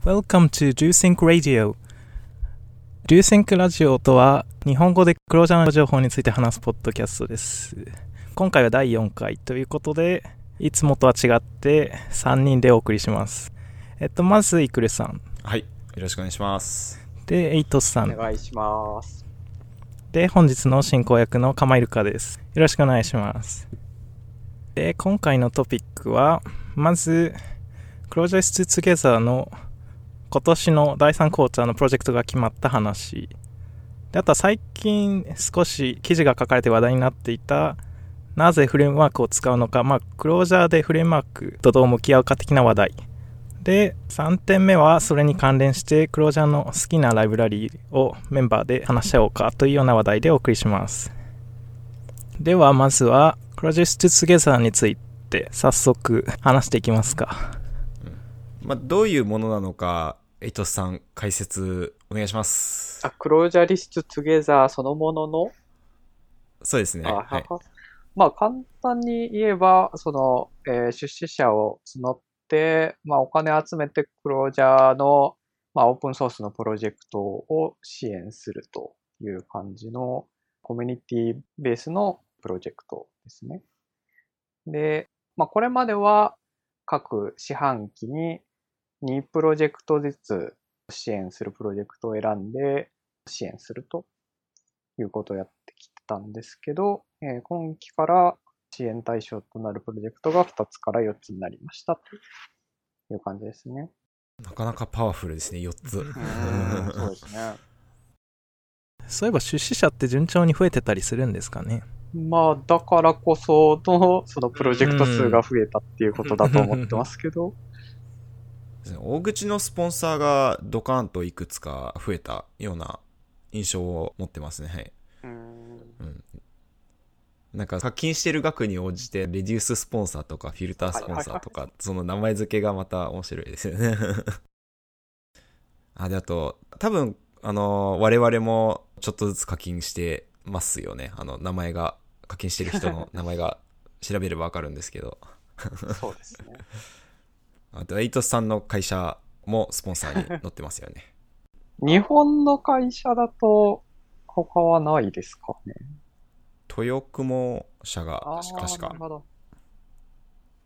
Welcome to DoSync Radio. DoSync ラジオとは日本語でクロージャーの情報について話すポッドキャストです。今回は第4回ということで、いつもとは違って3人でお送りします。えっと、まず、イクルさん。はい。よろしくお願いします。で、エイトスさん。お願いします。で、本日の進行役のカマイルカです。よろしくお願いします。で、今回のトピックは、まず、クロージャースツゲザーの今年の第3クォーターのプロジェクトが決まった話。で、あとは最近少し記事が書かれて話題になっていた、なぜフレームワークを使うのか、まあ、クロージャーでフレームワークとどう向き合うか的な話題。で、3点目はそれに関連してクロージャーの好きなライブラリーをメンバーで話し合おうかというような話題でお送りします。ではまずはクロージェストツゲザーについて早速話していきますか。まあ、どういうものなのか、エイトスさん解説お願いします。あ、クロージャリストトゥゲザーそのものの、そうですね。あはい。はまあ簡単に言えば、その、えー出資者を募って、まあお金集めてクロージャーの、まあオープンソースのプロジェクトを支援するという感じのコミュニティベースのプロジェクトですね。で、まあこれまでは各四半期に2プロジェクトずつ支援するプロジェクトを選んで支援するということをやってきたんですけど、えー今期から支援対象となるプロジェクトが2つから4つになりましたという感じですね。なかなかパワフルですね、4つ。うん そうですね。そういえば出資者って順調に増えてたりするんですかね？まあ、だからこその、そのプロジェクト数が増えたっていうことだと思ってますけど、大口のスポンサーがドカーンといくつか増えたような印象を持ってますね。はい。うん。なんか課金してる額に応じて、レデューススポンサーとかフィルタースポンサーとか、その名前付けがまた面白いですよね。あ、で、あと、多分、あの、我々もちょっとずつ課金してますよね。あの、名前が、課金してる人の名前が調べればわかるんですけど。そうですね。あと、エイトスさんの会社もスポンサーに載ってますよね。日本の会社だと他はないですかね。豊雲社が、確かなる、ほど。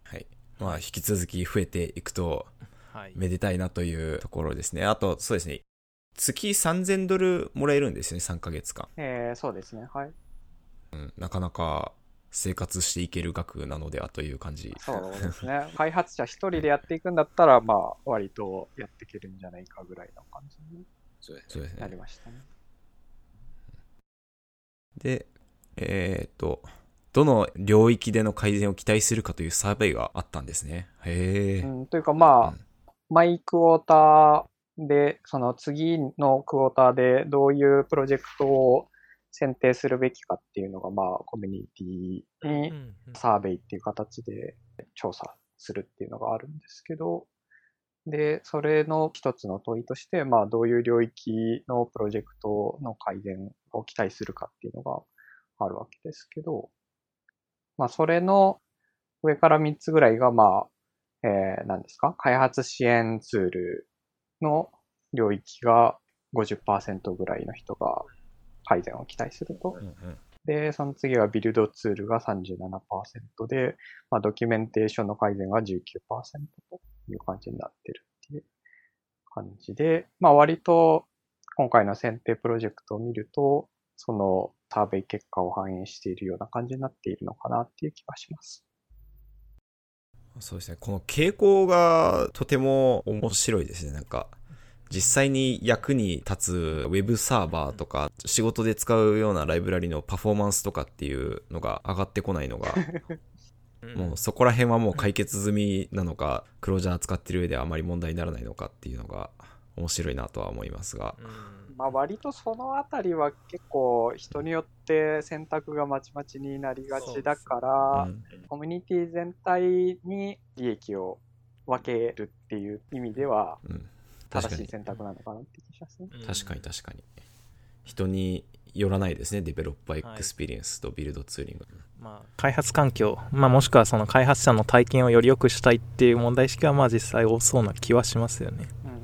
はい。まあ、引き続き増えていくと、はい。めでたいなというところですね。あと、そうですね。月3000ドルもらえるんですよね、3ヶ月間。えー、そうですね。はい。うん、なかなか生活していける額なのではという感じ。そうですね。開発者一人でやっていくんだったら、まあ、割とやっていけるんじゃないかぐらいの感じにそうですなりね。ましたね。で、えーっと、どの領域での改善を期待するかというサーベイがあったんですね。へえ。うん、というかまあ、うんマイクォーターで、その次のクォーターでどういうプロジェクトを選定するべきかっていうのが、まあ、コミュニティにサーベイっていう形で調査するっていうのがあるんですけど、で、それの一つの問いとして、まあ、どういう領域のプロジェクトの改善を期待するかっていうのがあるわけですけど、まあ、それの上から3つぐらいが、まあ、えー、何ですか開発支援ツールの領域が50%ぐらいの人が改善を期待すると。うんうんで、その次はビルドツールが37%で、まあ、ドキュメンテーションの改善が19%という感じになってるっていう感じで、まあ割と今回の選定プロジェクトを見ると、そのサーベイ結果を反映しているような感じになっているのかなっていう気がします。そうですね。この傾向がとても面白いですね。なんか、実際に役に立つウェブサーバーとか、仕事で使うようなライブラリのパフォーマンスとかっていうのが上がってこないのが、もうそこら辺はもう解決済みなのか、クロージャー使ってる上ではあまり問題にならないのかっていうのが面白いなとは思いますが。まあ割とそのあたりは結構人によって選択がまちまちになりがちだから、うん。コミュニティ全体に利益を分けるっていう意味ではうん、正しい選択なのかなって気がしますね。確かに確かに。人によらないですね。 developer experience と build tooling。まあ、開発環境、まあ、もしくはその開発者の体験をより良くしたいっていう問題意識はまあ実際多そうな気はしますよね。うん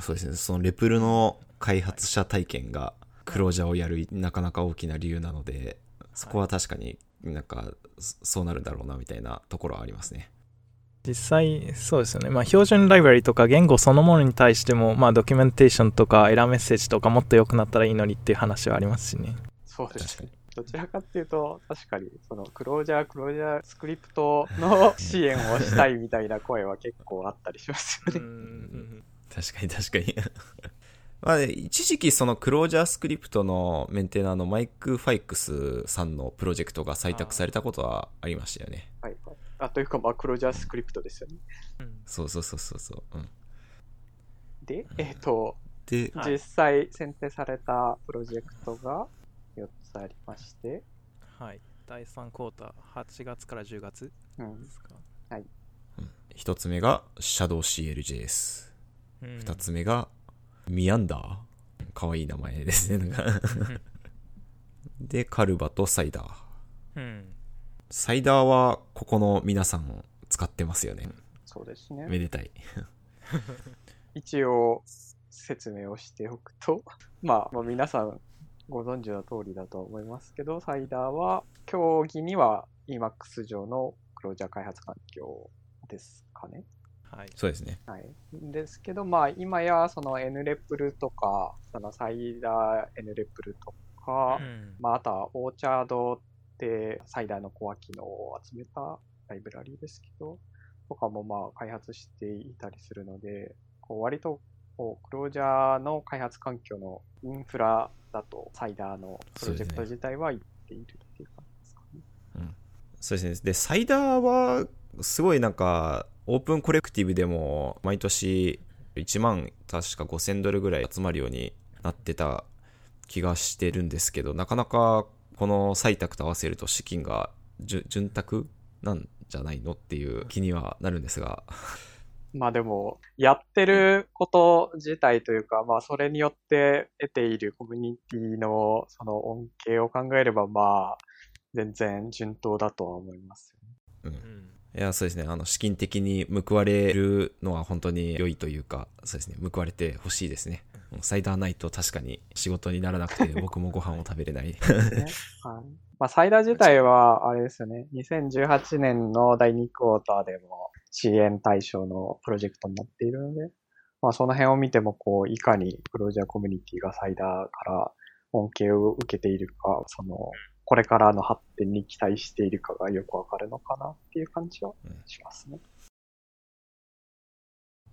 そうですね。そのレプルの開発者体験がクロージャーをやるなかなか大きな理由なので、そこは確かになんかそうなるだろうなみたいなところはありますね。実際そうですよね、まあ、標準ライブラリとか言語そのものに対しても、まあ、ドキュメンテーションとかエラーメッセージとかもっと良くなったらいいのにっていう話はありますしね。そうですね。どちらかっていうと、確かに、そのクロージャー、クロージャースクリプトの支援をしたいみたいな声は結構あったりしますよね。確かに確かに まあ、一時期そのクロージャースクリプトのメンテナーのマイク・ファイクスさんのプロジェクトが採択されたことはありましたよね。はい。あ、というか、まあ、クロージャースクリプトですよね。うん、そうそうそうそうそう。うん、で、えっ、ー、と、で、実際選定されたプロジェクトが4つありまして。はい。第3クォーター、8月から10月ですか？うん、はい。1つ目が ShadowCLJS。2つ目がミアンダーかわいい名前ですね。で、カルバとサイダー。うん。サイダーはここの皆さん使ってますよね。そうですね。めでたい。一応説明をしておくと、まあ、まあ、皆さんご存知の通りだと思いますけど、サイダーは競技には Emacs 上のクロージャー開発環境ですかね。はい、そうですね。はい。ですけど、まあ、今や、その NREPL とか、そのサイダー NREPL とか、うん、まあ、あとはオーチャードって最大のコア機能を集めたライブラリーですけど、とかもまあ、開発していたりするので、こう割とこうクロージャーの開発環境のインフラだと、サイダーのプロジェクト自体はいっているっていう感じですかね。そうですね。で、サイダーは、すごいなんか、オープンコレクティブでも毎年1万確か5000ドルぐらい集まるようになってた気がしてるんですけど、なかなかこの採択と合わせると資金が潤沢なんじゃないのっていう気にはなるんですが。まあでも、やってること自体というか、まあそれによって得ているコミュニティのその恩恵を考えれば、まあ全然順当だとは思いますよね。うんいや、そうですね。あの、資金的に報われるのは本当に良いというか、そうですね。報われてほしいですね。サイダーないと確かに仕事にならなくて、僕もご飯を食べれない。ねはい、まあ、サイダー自体は、あれですよね。2018年の第2クォーターでも支援対象のプロジェクトになっているので、まあ、その辺を見ても、こう、いかにプロジャーコミュニティがサイダーから恩恵を受けているか、その、これからの発展に期待しているかがよくわかるのかなっていう感じはしますね。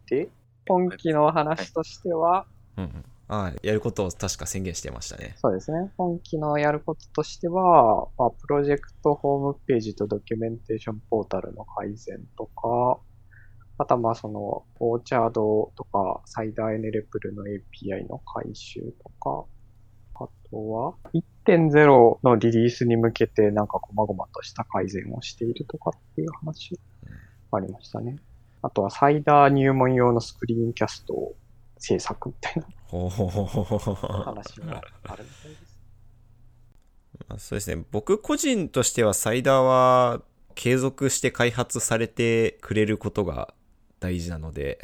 うん、で、本気の話としては、うんうんあ、やることを確か宣言してましたね。そうですね。本気のやることとしては、まあ、プロジェクトホームページとドキュメンテーションポータルの改善とか、あとはまあその、オーチャードとか、サイダーエネレプルの API の回収とか、あとは、1.0のリリースに向けてなんか細々とした改善をしているとかっていう話ありましたね。あとはサイダー入門用のスクリーンキャストを制作みたいな話があるみたいです。そうですね。僕個人としてはサイダーは継続して開発されてくれることが大事なので、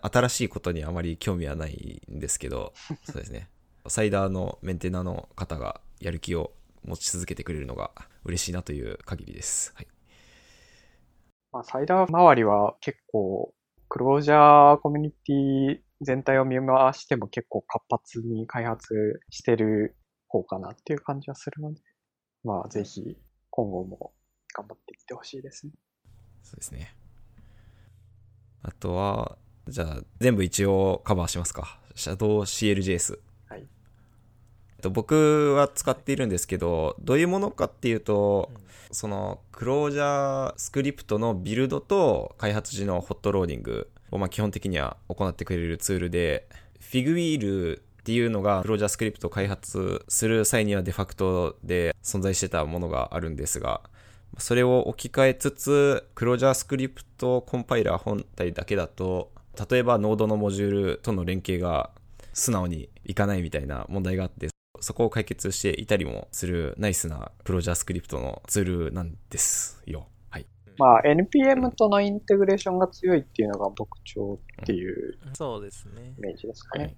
新しいことにあまり興味はないんですけど、そうですね。サイダーのメンテナーの方がやる気を持ち続けてくれるのが嬉しいなという限りです。はい。まあ、サイダー周りは結構、クロージャーコミュニティ全体を見回しても結構活発に開発してる方かなっていう感じはするので、まあぜひ今後も頑張っていってほしいですね。そうですね。あとは、じゃあ全部一応カバーしますか。 Shadow CLJS。僕は使っているんですけど、どういうものかっていうと、うん、その ClojureScript のビルドと開発時の hot loading をまあ基本的には行ってくれるツールで、 Figwheel っていうのが ClojureScript を開発する際にはデファクトで存在してたものがあるんですが、それを置き換えつつ、 ClojureScript コンパイラー本体だけだと、例えばノードのモジュールとの連携が素直にいかないみたいな問題があって、そこを解決していたりもするナイスな ClojureScript のツールなんですよ。はい。まあ NPM との integration が強いっていうのが特徴っていうそうですねイ。メージですかね。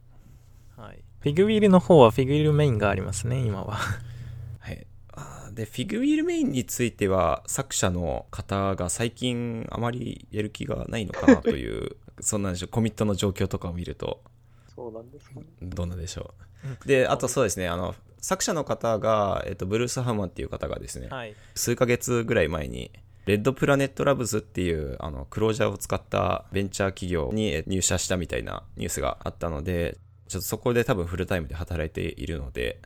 はい。 Figwheel の方は Figwheel Main がありますね、今は。はい。あーで、フィグウィールメインについては、作者の方が最近あまりやる気がないのかなという、そんなんでしょう、コミットの状況とかを見ると、そうなんですかね。どうなんでしょう。で、あとそうですね、あの、作者の方が、えっと、ブルース・ハーマンっていう方がですね、はい。数ヶ月ぐらい前に、レッドプラネットラブズっていう、あの、クロージャーを使ったベンチャー企業に入社したみたいなニュースがあったので、ちょっとそこで多分フルタイムで働いているので、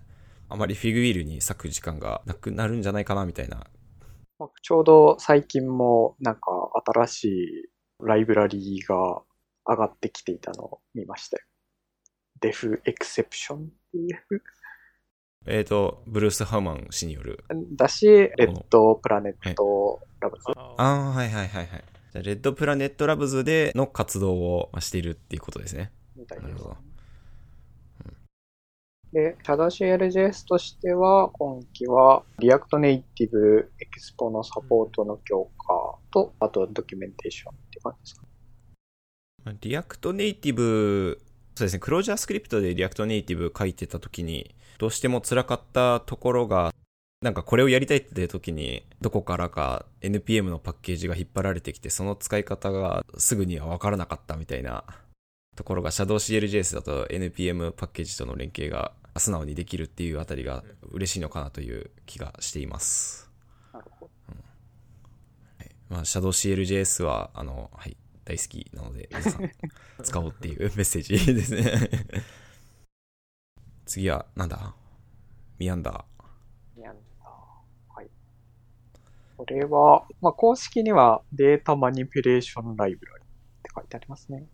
あまりフィグウィールに割く時間がなくなるんじゃないかなみたいな。まあちょうど最近もなんか新しいライブラリーが上がってきていたのを見ましたよ。def exception っていう？えっ、と、ブルース・ハーマン氏による。だし、レッドプラネットラブズ。ああ、はいはいはいはい。じゃあレッドプラネットラブズでの活動をまあしているっていうことですね。みたいですなるほど。で、ShadowCLJS としては、今期は React Native Expo のサポートの強化と、あとドキュメンテーションっていう感じですか？ React Native、そうですね、 ClojureScript で React Native 書いてた時に、どうしても辛かったところが、なんかこれをやりたいって時に、どこからか NPM のパッケージが引っ張られてきて、その使い方がすぐにはわからなかったみたいなところが、ShadowCLJS だと NPM パッケージとの連携が素直にできるっていうあたりが嬉しいのかなという気がしています。なるほど。まあ、ShadowCLJS は、あの、はい、大好きなので、皆さん、使おうっていうメッセージですね。次は、なんだ？ミアンダやんだ。はい。これは、まあ、公式にはデータマニピュレーションライブラリって書いてありますね。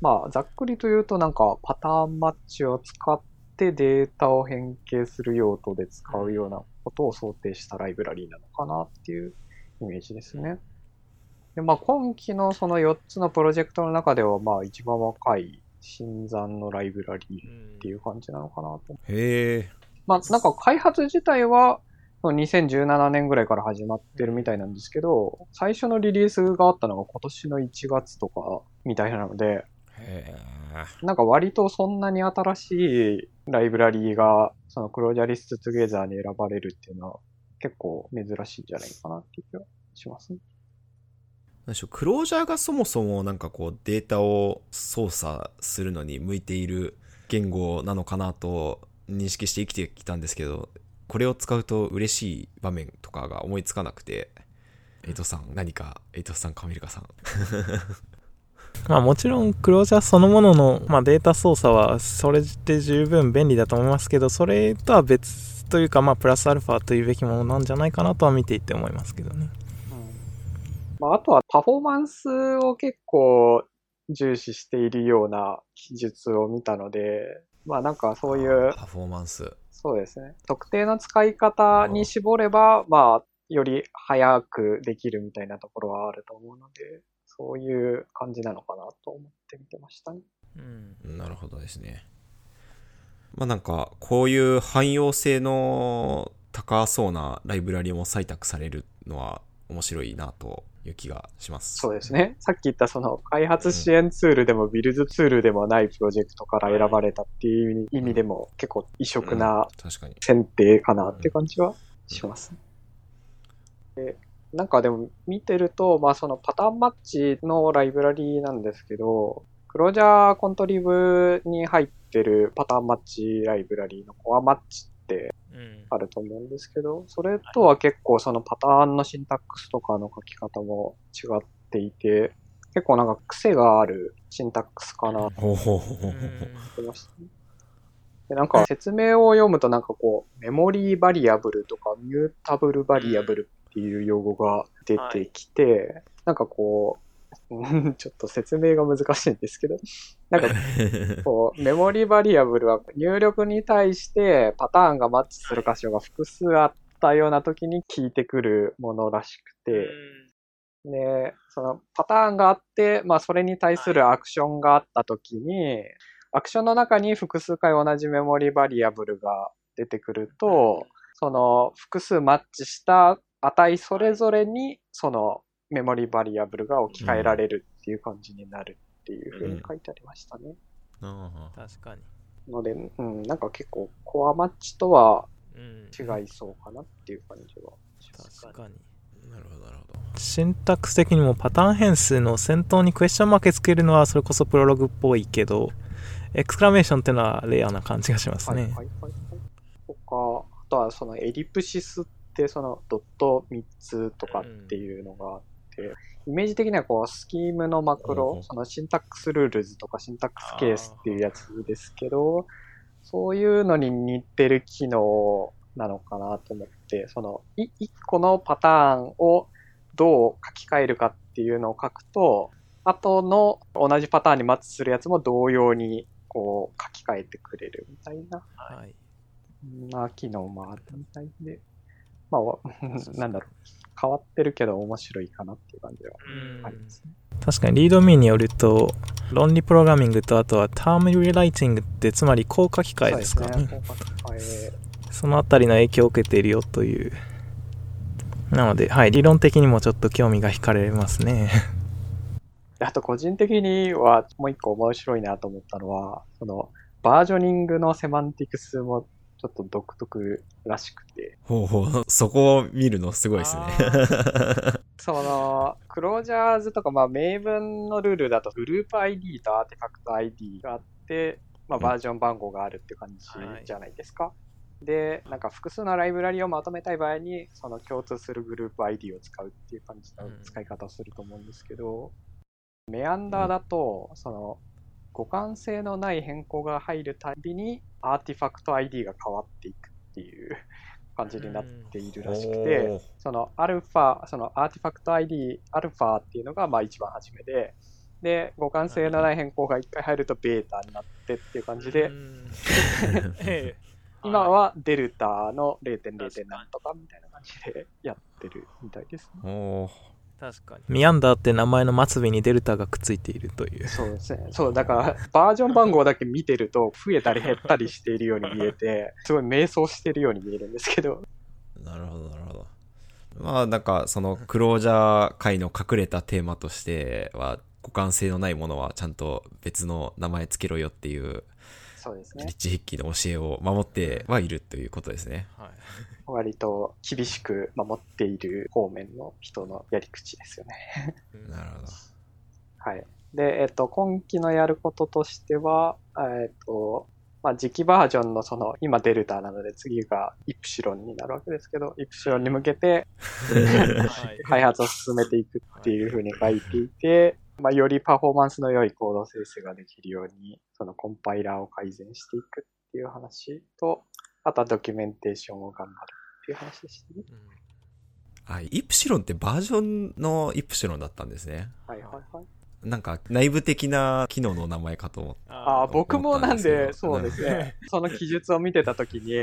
まあ、ざっくりと言うとなんかパターンマッチを使ってデータを変形する用途で使うようなことを想定したライブラリーなのかなっていうイメージですね。で、まあ、今期のその4つのプロジェクトの中では、まあ、一番若い新参のライブラリーっていう感じなのかなとー。へえ。まあ、なんか開発自体は、2017年ぐらいから始まってるみたいなんですけど、最初のリリースがあったのが今年の1月とかみたいなので、へなんか割とそんなに新しいライブラリーが、そのクロージャリストトゥゲザーに選ばれるっていうのは結構珍しいんじゃないかなっていう気はしますね。なんでしょう、クロージャーがそもそもなんかこうデータを操作するのに向いている言語なのかなと認識して生きてきたんですけど、これを使うと嬉しい場面とかが思いつかなくて、エイトさん、何か、エイトさん、カミルカさん。まあもちろんクロージャーそのものの、まあ、データ操作はそれで十分便利だと思いますけど、それとは別というか、まあプラスアルファというべきものなんじゃないかなとは見ていて思いますけどね。まあ、あとはパフォーマンスを結構重視しているような記述を見たので、まあなんかそういうパフォーマンス。そうですね。特定の使い方に絞れば、まあ、より早くできるみたいなところはあると思うので、そういう感じなのかなと思って見てましたね。うん。なるほどですね。まあなんか、こういう汎用性の高そうなライブラリも採択されるのは面白いなという気がします。そうですね。さっき言ったその開発支援ツールでもビルズツールでもないプロジェクトから選ばれたっていう意味でも結構異色な確かに。選定かなって感じはします。でなんかでも見てると、まあそのパターンマッチのライブラリーなんですけど、クロージャーコントリブに入ってるパターンマッチライブラリーのコアマッチってうん。あると思うんですけど、それとは結構そのパターンのシンタックスとかの書き方も違っていて、結構なんか癖があるシンタックスかなほうほうほうほうほう。ってましたね。で、なんか説明を読むとなんかこう、メモリーバリアブルとかミュータブルバリアブルっていう用語が出てきて、なんかこう、ちょっと説明が難しいんですけど、なんか こう、メモリーバリアブルは入力に対してパターンがマッチする箇所が複数あったような時に効いてくるものらしくて、で、そのパターンがあって、まあそれに対するアクションがあったときに、アクションの中に複数回同じメモリバリアブルが出てくると、その複数マッチした値それぞれに、そのメモリバリアブルが置き換えられるっていう感じになるっていうふうに書いてありましたね。確かに。ので、うん、なんか結構コアマッチとはうん。違いそうかなっていう感じはします。確かに。なるほど、なるほど。シンタックス的にもパターン変数の先頭にクエスチョンマークつけるのはそれこそプロログっぽいけど、exclamation っていうのはレアな感じがしますね。はいはいはいはい。他、あとはその ellipsis ってそのドット3つとかっていうのがあって、イメージ的にはこうスキームのマクロその syntax-rules とか syntax-case っていうやつですけど、そういうのに似てる機能なのかなと思って、そのい一個のパターンをどう書き換えるかっていうのを書くと、後の同じパターンにマッチするやつも同様にこう書き換えてくれるみたいな、はい。そんな機能もあるみたいで、まあ、わ なんだろう、変わってるけど面白いかなっていう感じはうんありますね。確かにリードミーによると、論理プログラミングとあとはタームリライティングってつまりこう書き換えですかね。ね。そのあたりの影響を受けているよという。なので、はい、理論的にもちょっと興味が惹かれますね。あと個人的にはもう一個面白いなと思ったのは、そのバージョニングのセマンティクスもちょっと独特らしくて、ほうほう、そこを見るのすごいですね。その、クロージャーズとか、まあ、明文のルールだと、グループ ID とアーティファクト ID があって、まあ、バージョン番号があるって感じ。じゃない。ですか。で、なんか複数のライブラリをまとめたい場合に、その共通するグループ ID を使うっていう感じの使い方をすると思うんですけど、 Meander だと、その、互換性のない変更が入るたびに、アーティファクト ID が変わっていくっていう感じになっているらしくて、そのアルファ、そのアーティファクト ID、アルファっていうのがまあ一番初めで、で、互換性のない変更が一回入るとベータになってっていう感じで、今はデルタの 0.0. 何とかみたいな感じでやってるみたいですね。確かに。ミアンダーって名前の末尾にデルタがくっついているという。そうですね。そう、だからバージョン番号だけ見てると増えたり減ったりしているように見えて、すごい迷走してるように見えるんですけど、なるほど、なるほど。まあ、なんか、その、クロージャー界の隠れたテーマとしては、互換性のないものはちゃんと別の名前つけろよっていう、そうですねリッ。チ筆記の教えを守ってはいるということですね。はい。割と厳しく守っている方面の人のやり口ですよね。なるほど。はい。で、えっと、今期のやることとしては、えっと、まあ、次期バージョンのその、今デルタなので次がイプシロンになるわけですけど、イプシロンに向けて はい開発を進めていくっていうふうに書いていて、まあ、よりパフォーマンスの良いコード生成ができるように、そのコンパイラーを改善していくっていう話と、あとはドキュメンテーションを頑張るっていう話でしたね。あ、イプシロンってバージョンのイプシロンだったんですね。はいはいはい。なんか、内部的な機能の名前かと思って。ああ、僕もなんで、そうですうんね。その記述を見てたときに、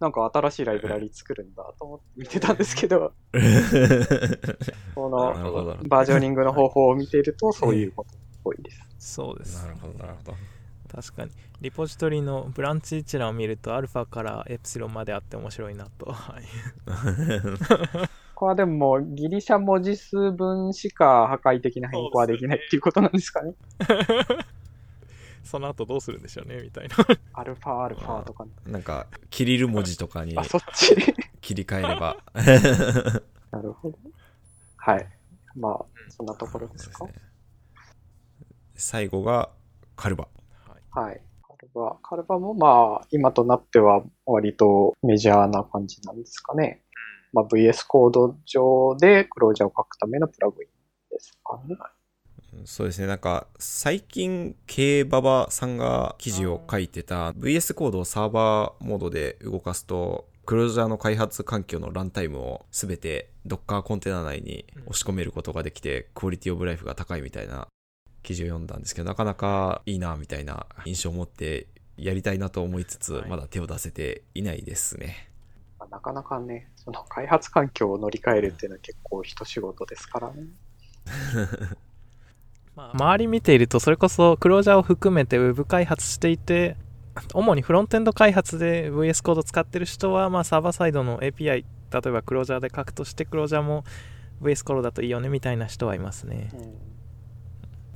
なんか新しいライブラリ作るんだと思って見てたんですけど、この。バージョニングの方法を見ているとそういうことっぽいです。そうですな。るほど、なるほど。確かに。リポジトリのブランチ一覧を見ると、アルファからエプシロンまであって面白いなと。はい。これはでもギリシャ文字数分しか破壊的な変更はできないっていうことなんですかね。その後どうするんでしょうね、みたいな。アルファアルファとか。なんか、キリル文字とかにあ、そっち？切り替えれば。なるほど。はい。まあ、そんなところですか？ね最後が、カルバ。はいはい。カルバ、カルバもまあ、今となっては割とメジャーな感じなんですかね。まあ、VS コード上でクロージャーを書くためのプラグインですかね。そうですね。なんか、最近、K ババさんが記事を書いてた VS コードをサーバーモードで動かすと、クロージャーの開発環境のランタイムをすべて Docker コンテナ内に押し込めることができて、クオリティオブライフが高いみたいな記事を読んだんですけど、なかなかいいな、みたいな印象を持って、やりたいなと思いつつ、はいまだ手を出せていないですね。まあなかなかね、その開発環境を乗り換えるっていうのは結構一仕事ですからね。まあ、周り見ていると、それこそクロージャーを含めて Web 開発していて、主にフロントエンド開発で VS コード使ってる人は、まあ、サーバーサイドの API、例えばクロージャーで書くとして、クロージャーも VS コロだといいよねみたいな人はいますね。うん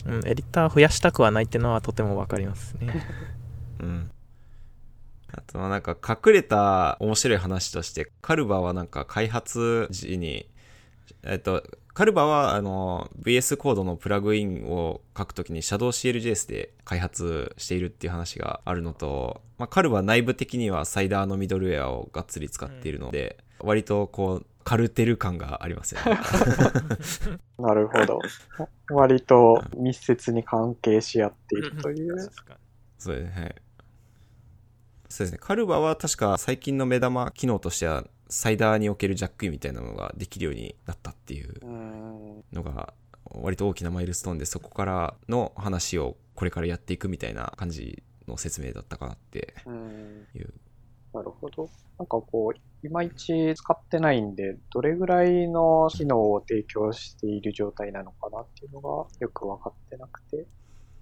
うん、エディター増やしたくはないっていうのはとてもわかりますね。うん。あとはなんか隠れた面白い話として、カルバはなんか開発時に、えっと、カルバはあの VS コードのプラグインを書くときに ShadowCLJS で開発しているっていう話があるのと、まあ、カルバ内部的にはサイダーのミドルウェアをがっつり使っているので、割とこう、カルテル感がありますよね。なるほど。割と密接に関係し合っているという。そうですね。はい。そうですね。カルバは確か最近の目玉機能としては、サイダーにおけるジャックインみたいなのができるようになったっていううん。のが、割と大きなマイルストーンで、そこからの話をこれからやっていくみたいな感じの説明だったかなってうん。いう。なるほど。なんかこう、いまいち使ってないんで、どれぐらいの機能を提供している状態なのかなっていうのがよく分かってなくて。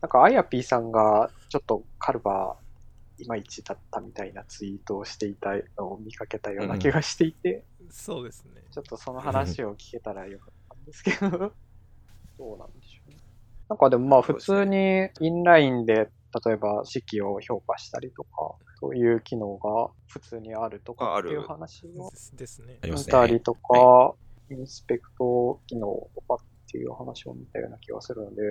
なんか、あやぴーさんがちょっとカルバいまいちだったみたいなツイートをしていたのを見かけたような気がしていて、そうですね。ちょっとその話を聞けたらよかったんですけど、どうなんでしょうね。なんかでもまあ普通にインラインで例えば式を評価したりとか、そういう機能が普通にあるとかっていう話を見たりとか、インスペクト機能とかっていう話を見たような気がするので、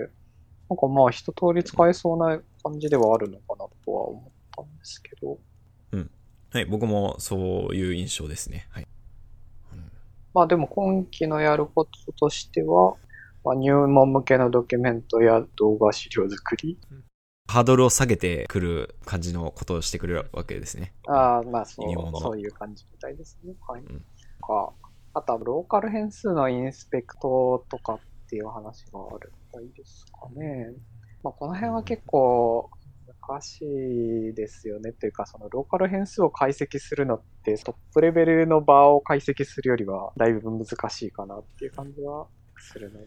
なんかまあ一通り使えそうな感じではあるのかなとは思ったんですけど、はい、僕もそういう印象ですね。はい。うんまあでも今期のやることとしては、まあ、入門向けのドキュメントや動画資料作り。ハードルを下げてくる感じのことをしてくれるわけですね。ああ、まあそうそういう感じみたいですね。はい。んかあとはローカル変数のインスペクトとかっていう話があるみたいですかね。まあこの辺は結構難しいですよね。というか、そのローカル変数を解析するのってトップレベルの場を解析するよりはだいぶ難しいかなっていう感じはするので。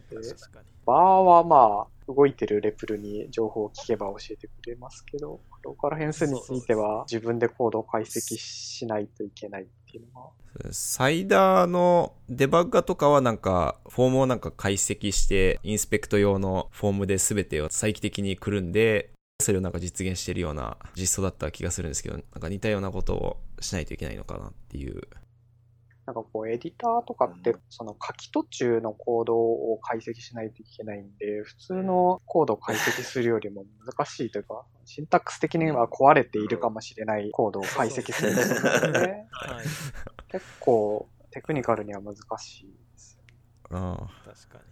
バーはまあ、動いてるレプルに情報を聞けば教えてくれますけど、ローカル変数については自分でコードを解析しないといけないっていうのは。サイダーのデバッガとかはなんか、フォームをなんか解析して、インスペクト用のフォームで全てを再帰的にくるんで、それをなんか実現してるような実装だった気がするんですけど、なんか似たようなことをしないといけないのかなっていう。なんかこう、エディターとかって、その書き途中のコードを解析しないといけないんで、普通のコードを解析するよりも難しいというか、シンタックス的には壊れているかもしれないコードを解析するので、はい。結構テクニカルには難しいですよね。あ確かに。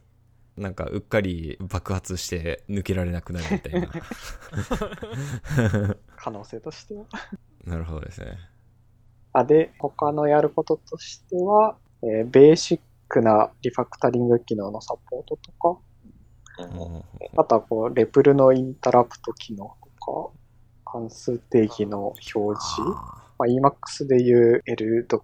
あなんかうっかり爆発して抜けられなくなるみたいな。可能性としては。なるほどですね。あで、他のやることとしては、えーベーシックなリファクタリング機能のサポートとか、あとはこう、レプルのインタラプト機能とか、関数定義の表示、あまあ、Emacs でいう LDoc、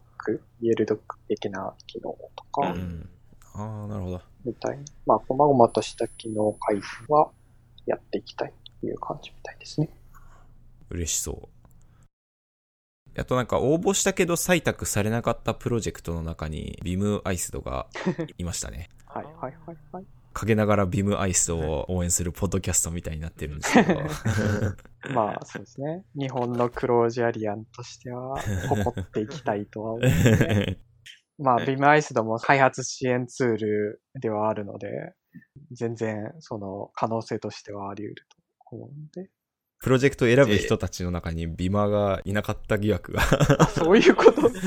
ELDoc 的な機能とか、ーうん。ああ、なるほど。みたいな、まあ、細々とした機能開発はやっていきたいという感じみたいですね。嬉しそう。あとなんか応募したけど採択されなかったプロジェクトの中にビムアイスドが いましたね。はいはいはいはい。陰ながらビムアイスドを応援するポッドキャストみたいになってるんですけど。まあそうですね。日本のクロージャリアンとしては誇っていきたいとは思うんで、まあビムアイスドも開発支援ツールではあるので、全然その可能性としてはあり得ると思うんで。プロジェクトを選ぶ人たちの中にビマがいなかった疑惑が。あそういうこと？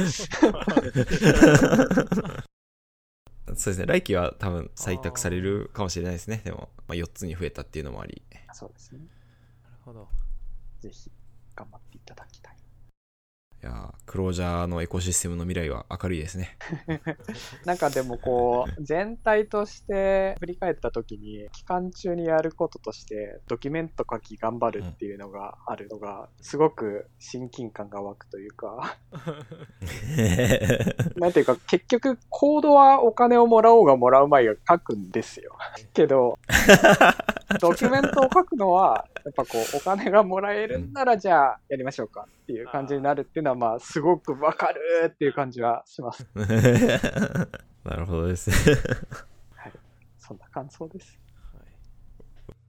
そうですね。来期は多分採択されるかもしれないですね。でも、まあ、4つに増えたっていうのもあり。そうですね。なるほど。ぜひ頑張っていただきたい。いやークロージャーのエコシステムの未来は明るいですね。なんかでもこう、全体として振り返った時に、期間中にやることとして、ドキュメント書き頑張るっていうのがあるのが、すごく親近感が湧くというか、なんていうか、結局、コードはお金をもらおうがもらう前が書くんですよ。けど、ドキュメントを書くのは、やっぱこう、お金がもらえるんなら、じゃあ、やりましょうかっていう感じになるっていうのは、まあ、すごくわかるっていう感じはします。なるほどですね。はい。そんな感想です。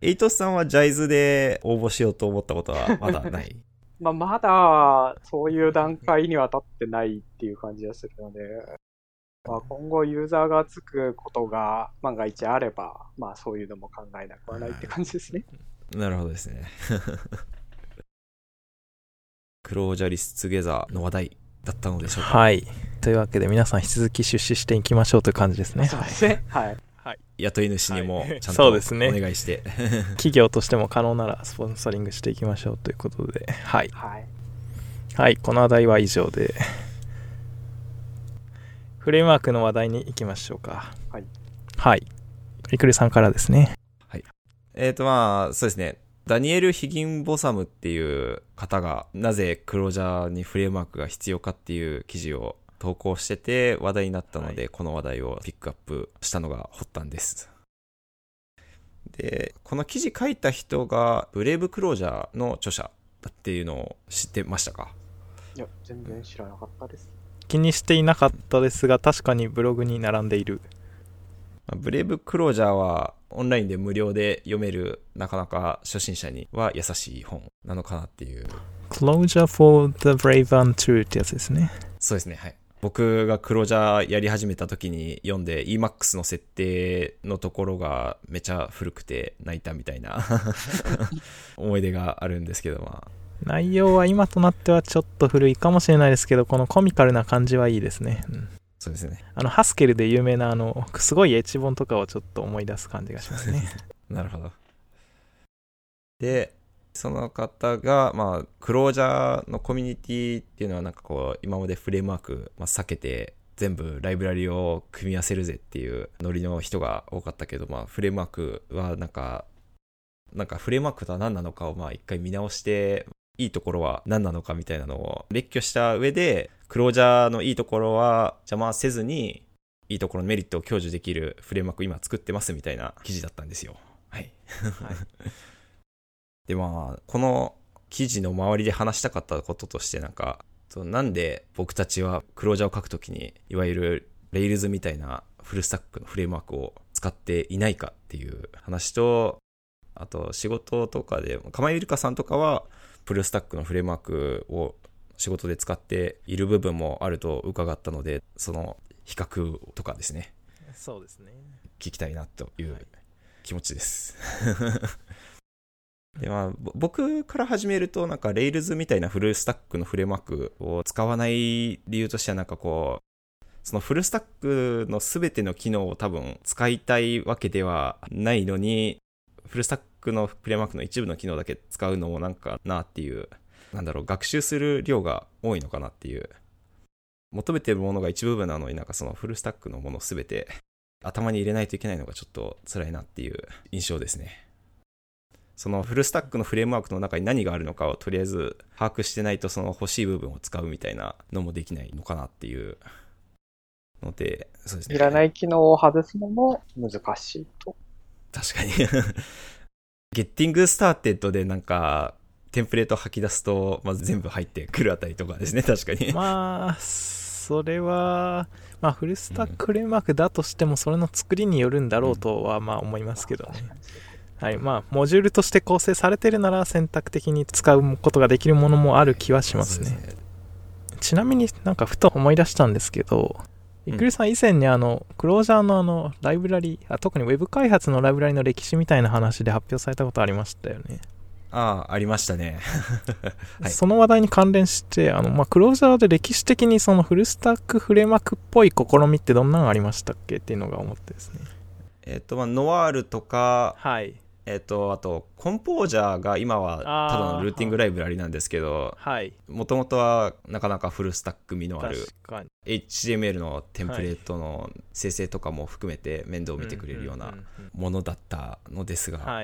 エイトスさんはジャイズで応募しようと思ったことはまだない？まあ、まだ、そういう段階には立ってないっていう感じがするので、まあ、今後ユーザーがつくことが万が一あれば、まあ、そういうのも考えなくはないって感じですね。なるほどですね。クロージャリスツゲザーの話題だったのでしょうか？はい。というわけで皆さん引き続き出資していきましょうという感じですね。そうですね。はい。雇い主にもはいちゃんとおそうですね願いして。企業としても可能ならスポンサリングしていきましょうということで。はい。はい。はい。この話題は以上で。フレームワークの話題に行きましょうか。はい。はい。リクルさんからですね。えっとまあ、そうですね。ダニエル・ヒギンボサムっていう方が、なぜクロージャーにフレームワークが必要かっていう記事を投稿してて話題になったので、はいこの話題をピックアップしたのが発端です。で、この記事書いた人が、ブレイブクロージャーの著者だっていうのを知ってましたか？いや、全然知らなかったです。気にしていなかったですが、確かにブログに並んでいる。まあブレイブクロージャーはオンラインで無料で読めるなかなか初心者には優しい本なのかなっていう Closure for the Brave and True ってやつですね。そうですね、はい。僕がクロージャーやり始めた時に読んで EMAX の設定のところがめちゃ古くて泣いたみたいな 思い出があるんですけど、まあ、内容は今となってはちょっと古いかもしれないですけど、このコミカルな感じはいいですね。うんそうですね。あの、ハスケルで有名なあの、すごいエッジ本とかをちょっと思い出す感じがしますね。なるほど。で、その方が、まあ、クロージャーのコミュニティっていうのはなんかこう、今までフレームワーク、まあ、避けて、全部ライブラリを組み合わせるぜっていうノリの人が多かったけど、まあ、フレームワークはなんか、なんかフレームワークとは何なのかをまあ一回見直して、いいところは何なのかみたいなのを列挙した上で、クロージャーのいいところは邪魔せずに、いいところのメリットを享受できるフレームワークを今作ってますみたいな記事だったんですよ。はい。で、まあ、この記事の周りで話したかったこととして、なんか、そなんで僕たちはクロージャーを書くときに、いわゆる Rails みたいなフルスタックのフレームワークを使っていないかっていう話と、あと仕事とかで、かまゆりかさんとかは、フルスタックのフレームワークを仕事で使っている部分もあると伺ったので、その比較とかですね、そうですね。聞きたいなというはい気持ちです。でまあ、ぼ僕から始めると、なんか Rails みたいなフルスタックのフレームワークを使わない理由としては、なんかこう、そのフルスタックの全ての機能を多分使いたいわけではないのに、フルスタックのフレームワークの一部の機能だけ使うのもなんかなっていう、なんだろう、学習する量が多いのかなっていう。求めてるものが一部分なのになんかそのフルスタックのもの全て頭に入れないといけないのがちょっと辛いなっていう印象ですね。そのフルスタックのフレームワークの中に何があるのかをとりあえず把握してないとその欲しい部分を使うみたいなのもできないのかなっていうので、そうですね。いらない機能を外すのも難しいと。確かに。Getting Started でなんか、テンプレート吐き出すと、まず全部入ってくるあたりとかですね、確かに。まあ、それは、まあ、フルスタックフレームワークだとしても、それの作りによるんだろうとは、まあ、思いますけどね。はい。まあ、モジュールとして構成されてるなら、選択的に使うことができるものもある気はしますね。すちなみになんかふと思い出したんですけど、うんいくりさん以前にあの、 Clojure のあの、ライブラリあ、特にウェブ開発のライブラリの歴史みたいな話で発表されたことありましたよね。ああ、ありましたね。はいその話題に関連して、あの、まあ、クロージャーで歴史的にそのフルスタックフレームワークっぽい試みってどんなのありましたっけっていうのが思ってですね。えっと、まあ、ノワールとか、はい。えっと、あと、コンポージャーが今はただのルーティングライブラリなんですけど、はい。もともとはなかなかフルスタック味のある。HTML のテンプレートの生成とかも含めて面倒を見てくれるようなものだったのですが。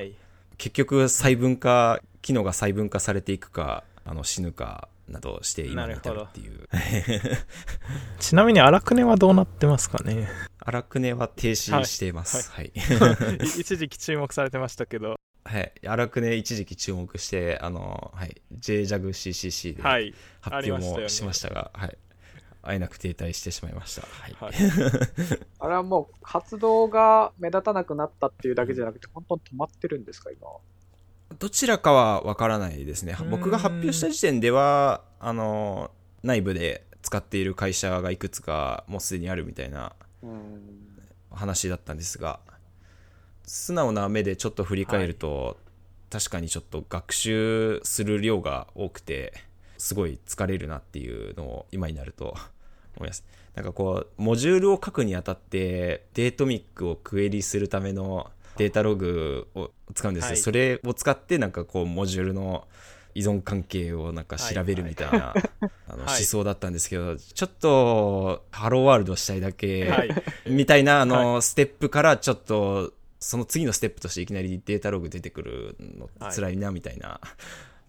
結局細分化、機能が細分化されていくか、あの死ぬかなどして今に至るっていう。ちなみに荒くねはどうなってますかね？荒くねは停止しています。はい。一時期注目されてましたけど。はい。荒くね一時期注目して、あの、はい。JJAGCCC ではい。発表もしましたが、はい。会えなく停滞してしまいました。はい。はいあれはもう活動が目立たなくなったっていうだけじゃなくて、本当に止まってるんですか、今。どちらかはわからないですね。僕が発表した時点では、あの、内部で使っている会社がいくつかもうすでにあるみたいなうん。話だったんですが、素直な目でちょっと振り返ると、確かにちょっと学習する量が多くて、すごい疲れるなっていうのを今になると 思います。なんかこう、モジュールを書くにあたって、デートミックをクエリするためのデータログを使うんですよ。はい。それを使ってなんかこう、モジュールの依存関係をなんか調べるみたいな、あの思はい。想だったんですけど、ちょっと、ハローワールドしたいだけ、はい。みたいな、あの、ステップからちょっと、その次のステップとしていきなりデータログ出てくるのはい。辛いな、みたいな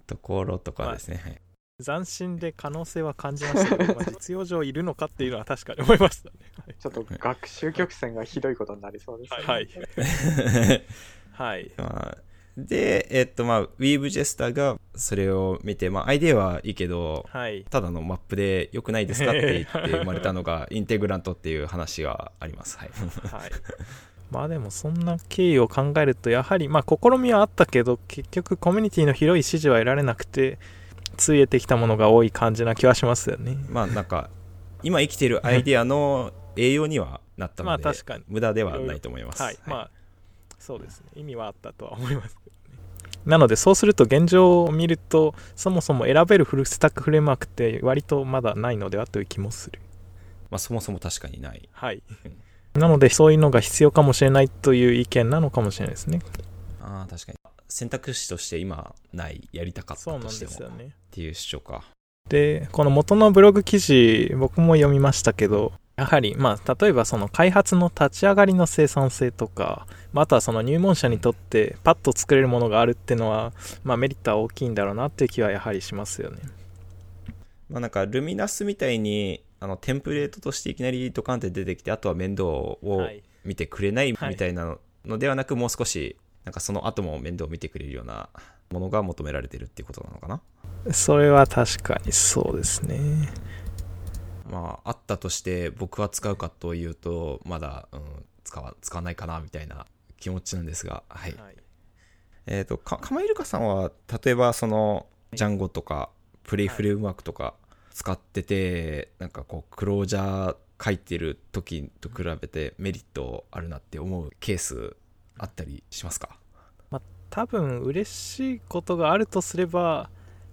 ところとかですね。はい斬新で可能性は感じましたけど、まあ、実用上いるのかっていうのは確かに思いましたね。ちょっと学習曲線がひどいことになりそうですね。はい。はい。まあで、えっと、まあ、Weave ジェスターがそれを見て、まあ、アイデアはいいけど、はい。ただのマップで良くないですかって言って生まれたのが、インテグラントっていう話があります。はい。はい。まあでもそんな経緯を考えるとやはりまあ試みはあったけど結局コミュニティの広い支持は得られなくてついえてきたものが多い感じな気はしますよね。まあ、なんか、今生きているアイデアの栄養にはなったので、まあ確かに。無駄ではないと思います。はい、まあそうですね。意味はあったとは思いますけどね。なのでそうすると現状を見るとそもそも選べるフルスタックフレームワークって割とまだないのではという気もする。まあ、そもそも確かにない。はい。なのでそういうのが必要かもしれないという意見なのかもしれないですね。ああ、確かに。選択肢として今ない、やりたかったとしてもっていう主張か。でこの元のブログ記事僕も読みましたけどやはりまあ例えばその開発の立ち上がりの生産性とかまああとはその入門者にとってパッと作れるものがあるっていうのはまあメリットは大きいんだろうなっていう気はやはりしますよね。まあなんか、ルミナスみたいに、あの、テンプレートとしていきなりドカンって出てきて、あとは面倒をはい。見てくれないみはいたいなのではなく、もう少し、なんかその後も面倒を見てくれるようなものが求められてるっていうことなのかな？それは確かにそうですねまあ、あったとして、僕は使うかというと、まだ、うん、使わ、使わないかな、みたいな気持ちなんですが、はい。はいえっ、と、か、かまいるかさんは、例えばその、ジャンゴとか、プレイフレームワークとか使ってて、なんかこう、クロージャー書いてる時と比べてメリットあるなって思うケースあったりしますか？多分嬉しいことがあるとすれば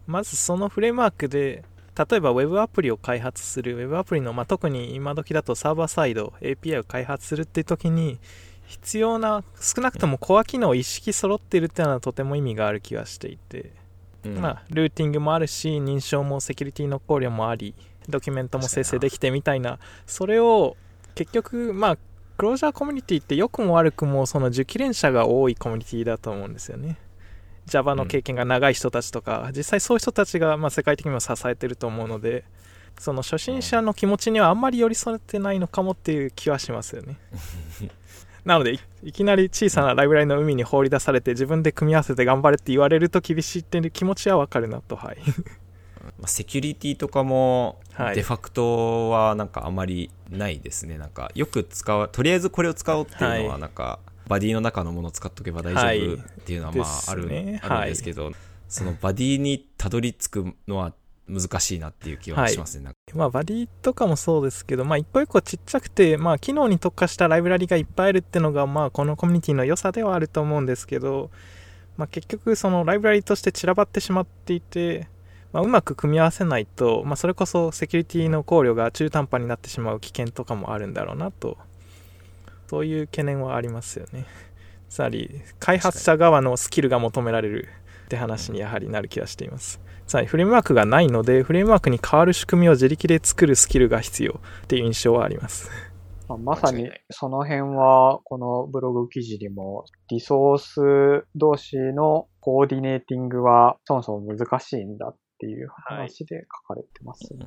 まずそのフレームワークで例えば Web アプリを開発する Web アプリの、まあ、特に今時だとサーバーサイド API を開発するっていう時に必要な少なくともコア機能を意識揃っているっていうのはとても意味がある気がしていて、うん。まあ、ルーティングもあるし認証もセキュリティの考慮もありドキュメントも生成できてみたいなそれを結局まあクロージャーコミュニティって良くも悪くもその受験練者が多いコミュニティだと思うんですよね。Java の経験が長い人たちとか、実際そういう人たちがまあ世界的にも支えてると思うのでその初心者の気持ちにはあんまり寄り添ってないのかもっていう気はしますよね。なのでいいきなり小さなライブラリの海に放り出されて自分で組み合わせて頑張れって言われると厳しいっていう気持ちはわかるなと。はい。まあセキュリティとかも、はい。デファクトはなんかあまりないですね。なんか、よく使う、とりあえずこれを使おうっていうのはは、なんか、バディの中のものを使っとけば大はい。丈夫っていうのは、まあ、ある、んですけど、そのバディにたどり着くのは難しいなっていう気はしますね。なんかまあバディとかもそうですけど、まあ一個一個ちっちゃくて、まあ機能に特化したライブラリがいっぱいあるっていうのが、まあこのコミュニティの良さではあると思うんですけど、まあ結局そのライブラリとして散らばってしまっていて、まあうまく組み合わせないと、まあそれこそセキュリティの考慮が中途半端になってしまう危険とかもあるんだろうなと、そういう懸念はありますよね。つまり開発者側のスキルが求められるって話にやはりなる気がしています。つまりフレームワークがないのでフレームワークに変わる仕組みを自力で作るスキルが必要っていう印象はありますまさにその辺は、このブログ記事にも、リソース同士のコーディネーティングはそもそも難しいんだっていう話で書かれてますね。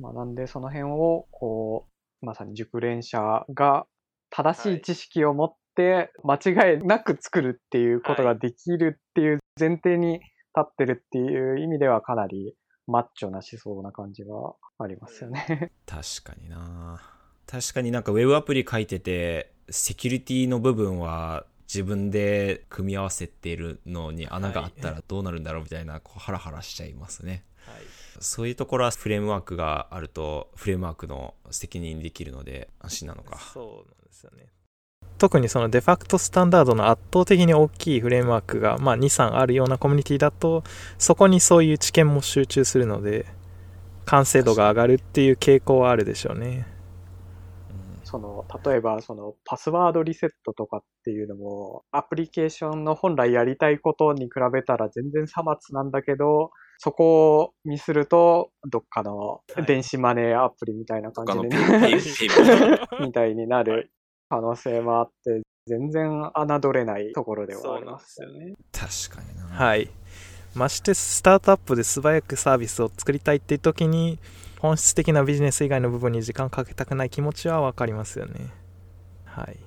まあ、なんでその辺を、こう、まさに熟練者が正しい知識を持って間違いなく作るっていうことができるっていう前提に立ってるっていう意味ではかなりマッチョな思想な感じはありますよね。確かにな確かになんかウェブアプリ書いてて、セキュリティの部分は自分で組み合わせているのに穴があったらどうなるんだろうみたいな、こうハラハラしちゃいますね。はい。そういうところはフレームワークがあると、フレームワークの責任できるので安心なのか。そうなんですよね。特にそのデファクトスタンダードの圧倒的に大きいフレームワークが、まあ、2、3あるようなコミュニティだと、そこにそういう知見も集中するので、完成度が上がるっていう傾向はあるでしょうね。その、例えば、その、パスワードリセットとかっていうのも、アプリケーションの本来やりたいことに比べたら全然さまつなんだけど、そこにすると、どっかの電子マネーアプリみたいな感じで、他のペイね、 PayPay みたいになる可能性もあって、全然侮れないところではありますよね。確かにな。はい。ましてスタートアップで素早くサービスを作りたいっていう時に、本質的なビジネス以外の部分に時間かけたくない気持ちはわかりますよね。はい。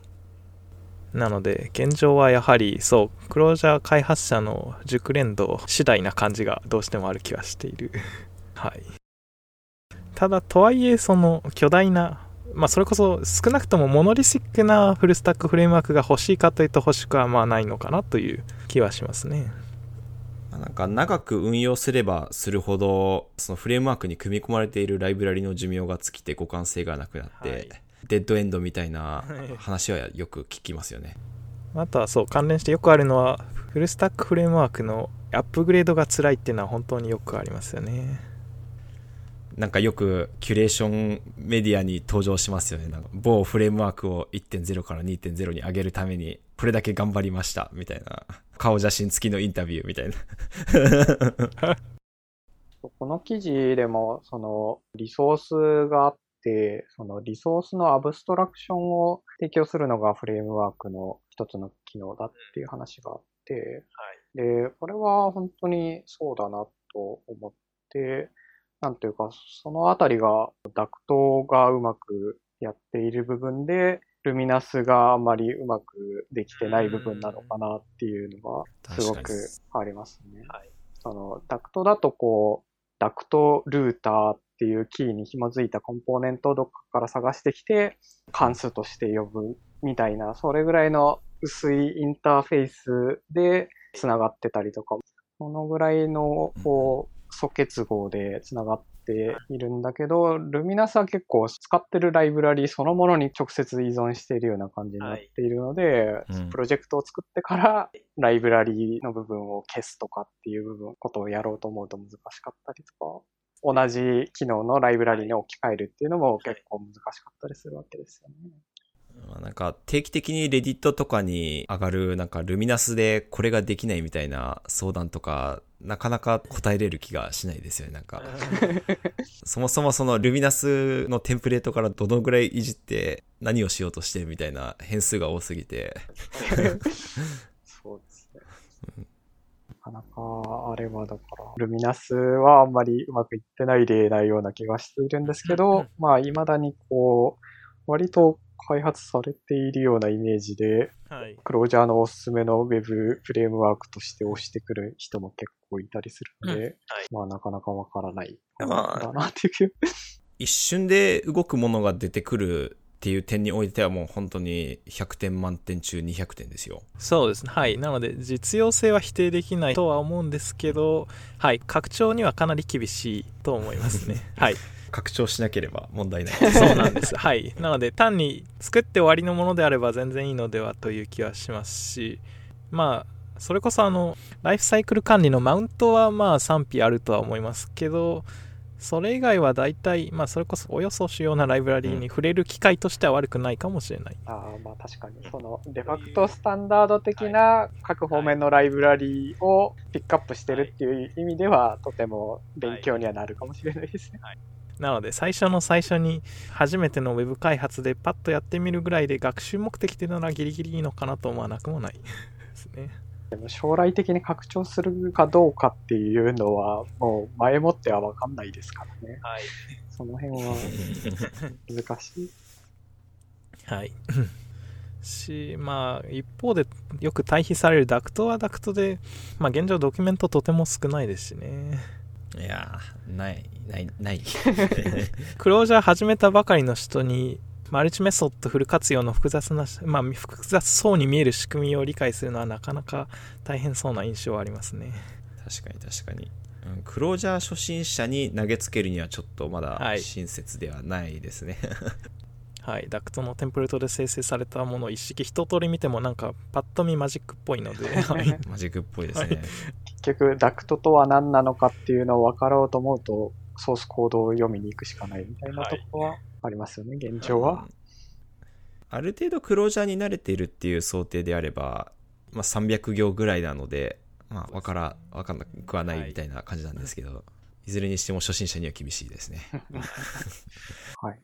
なので、現状はやはり、そう、 Clojure 開発者の熟練度次第な感じがどうしてもある気はしている。はい。ただ、とはいえ、その巨大な、まあ、それこそ少なくともモノリシックなフルスタックフレームワークが欲しいかというと欲しくはまあないのかなという気はしますね。なんか長く運用すればするほど、そのフレームワークに組み込まれているライブラリの寿命が尽きて互換性がなくなって、はいデッドエンドみたいなはい話はよく聞きますよね。あとはそう関連してよくあるのはフルスタックフレームワークのアップグレードが辛いっていうのは本当によくありますよねなんかよくキュレーションメディアに登場しますよね。なんか某フレームワークを1.0から2.0に上げるために、これだけ頑張りました、みたいな。顔写真付きのインタビューみたいな。この記事でも、その、リソースがあって、そのリソースの abstraction を提供するのがフレームワークの一つの機能だっていう話があって、で、これは本当にそうだなと思って、なんていうか、そのあたりが、ダクトがうまくやっている部分で、ルミナスがあまりうまくできてない部分なのかなっていうのが、すごくありますね。はい。その、ダクトだとこう、ダクトルーターっていうキーに紐づいたコンポーネントをどっかから探してきて、関数として呼ぶみたいな、それぐらいの薄いインターフェースで繋がってたりとか、そのぐらいの、こう、素結合で繋がっているんだけど、ルミナスは結構使ってるライブラリそのものに直接依存しているような感じになっているので、うんプロジェクトを作ってからライブラリの部分を消すとかっていう部分、ことをやろうと思うと難しかったりとか、同じ機能のライブラリに置き換えるっていうのも結構難しかったりするわけですよね。まあなんか定期的にレディットとかに上がるなんかルミナスでこれができないみたいな相談とかなかなか答えれる気がしないですよねなんか そもそもそのルミナスのテンプレートからどのぐらいいじって何をしようとしてるみたいな変数が多すぎてそうですね。なかなか、あれはだから、ルミナスはあんまりうまくいってない例なような気がしているんですけうんど、まあ、未だにこう、割と開発されているようなイメージで、はい。クロージャーのおすすめの Web フレームワークとして押してくる人も結構いたりするので、はい。まあなかなかわからない。まあ。だなっていう。一瞬で動くものが出てくるっていう点においてはもう本当に100点満点中200点ですよ。そうですね。はい。なので実用性は否定できないとは思うんですけどはい。拡張にはかなり厳しいと思いますね。はい拡張しなければ問題ない そうなんです。はい。なので、単に作って終わりのものであれば全然いいのではという気はしますし、まあ、それこそあの、ライフサイクル管理のマウントはまあ賛否あるとは思いますけど、それ以外は大体、まあそれこそおよそ主要なライブラリーに触れる機会としては悪くないかもしれない。ああ、まあ確かに、その、デファクトスタンダード的な各方面のライブラリーをピックアップしてるっていう意味では、とても勉強にはなるかもしれないですね。なので、最初の最初に初めてのウェブ開発でパッとやってみるぐらいで学習目的でならギリギリいいのかなと思わなくもないですね。でも将来的に拡張するかどうかっていうのは、もう前もっては分かんないですからね。はい。その辺は難しい。はい。し、まあ、一方でよく対比されるダクトはダクトで、まあ現状ドキュメントとても少ないですしね。いやー、ない、ない、ない。クロージャー始めたばかりの人に、マルチメソッドフル活用の複雑な、まあ、複雑そうに見える仕組みを理解するのはなかなか大変そうな印象はありますね。確かに確かに。うん、クロージャー初心者に投げつけるにはちょっとまだはい親切ではないですね。はい、ダクトのテンプレートで生成されたものを一式一通り見てもなんかパッと見マジックっぽいので、はい、マジックっぽいですね。はい結局、ダクトとは何なのかっていうのを分かろうと思うと、ソースコードを読みに行くしかないみたいなところはありますよね、現状は。ある程度クロージャーに慣れているっていう想定であれば、まあ、300行ぐらいなので、まあ、わから、わかんなくはないみたいな感じなんですけど、い、ずれにしても初心者には厳しいですね。はい。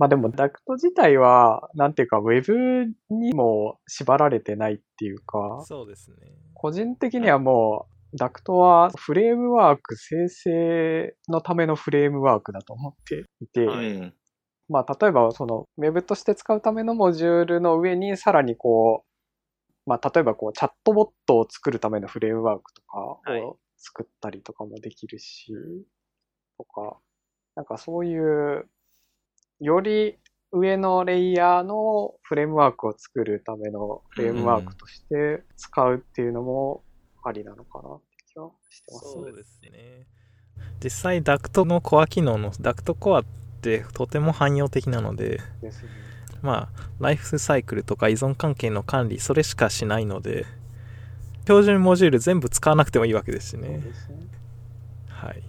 まあでも、ダクト自体は、なんていうか、ウェブにも縛られてないっていうか、そうですね。個人的にはもう、ダクトはフレームワーク生成のためのフレームワークだと思っていて、うん。まあ例えばそのウェブとして使うためのモジュールの上にさらにこう、まあ例えばこうチャットボットを作るためのフレームワークとかはいを作ったりとかもできるし、とか、なんかそういう、より上のレイヤーのフレームワークを作るためのフレームワークとして使うっていうのもありなのかなって気はしてます。そうですね。実際ダクトのコア機能のダクトコアってとても汎用的なので、ですね。まあ、ライフサイクルとか依存関係の管理、それしかしないので、標準モジュール全部使わなくてもいいわけですしね。ですね。はい。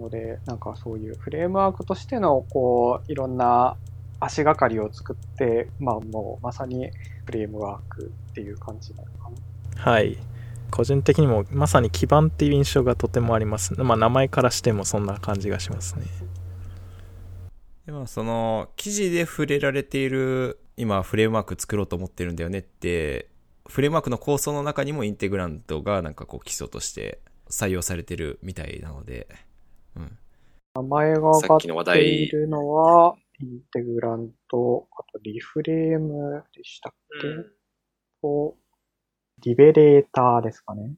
ので、なんかそういうフレームワークとしての、こう、いろんな足がかりを作って、まあもうまさにフレームワークっていう感じなのかな。はい。個人的にもまさに基盤っていう印象がとてもあります。まあ名前からしてもそんな感じがしますね。でもその記事で触れられている今フレームワーク作ろうと思ってるんだよねってフレームワークの構想の中にもインテグラントがなんかこう基礎として採用されてるみたいなので、うん、名前が上がさっきの話って題いるのは、インテグラント、あとリフレームでしたっけ、と、リベレーターですかね。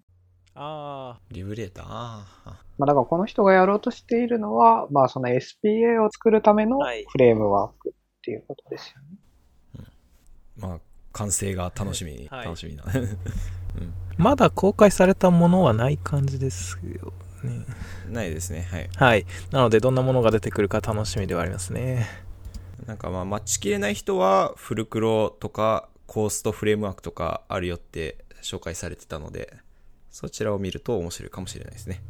あリブレーター？まあだからこの人がやろうとしているのは、まあその SPA を作るためのはい。フレームワークっていうことですよね。まあ完成が楽しみ、はい。楽しみな。まだ公開されたものはない感じですよね。ないですねはいはい。なのでどんなものが出てくるか楽しみではありますね。なんかまあ待ちきれない人はフルクロとかコーストフレームワークとかあるよって紹介されてたのでそちらを見ると面白いかもしれないですね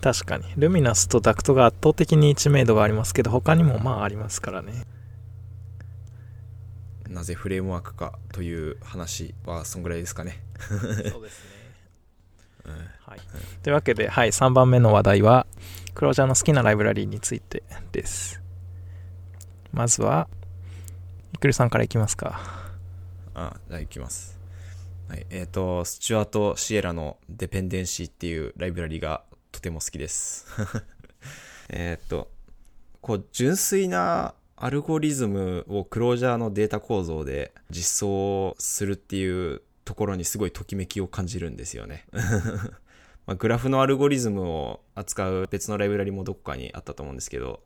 確かに。ルミナスとダクトが圧倒的に知名度がありますけど、他にもまあありますからね。なぜフレームワークかという話はそんぐらいですかね。そうですね。はい。というわけで、はい、3番目の話題は、クロージャーの好きなライブラリーについてです。まずは、イクルさんからいきますか。あ、じゃあ行きます。はい。えっ、と、スチュアート・シエラのデペンデンシーっていうライブラリがとても好きです。えっと、こう、純粋なアルゴリズムをクロージャーのデータ構造で実装するっていうところにすごいときめきを感じるんですよね。まあ、グラフのアルゴリズムを扱う別のライブラリもどこかにあったと思うんですけど、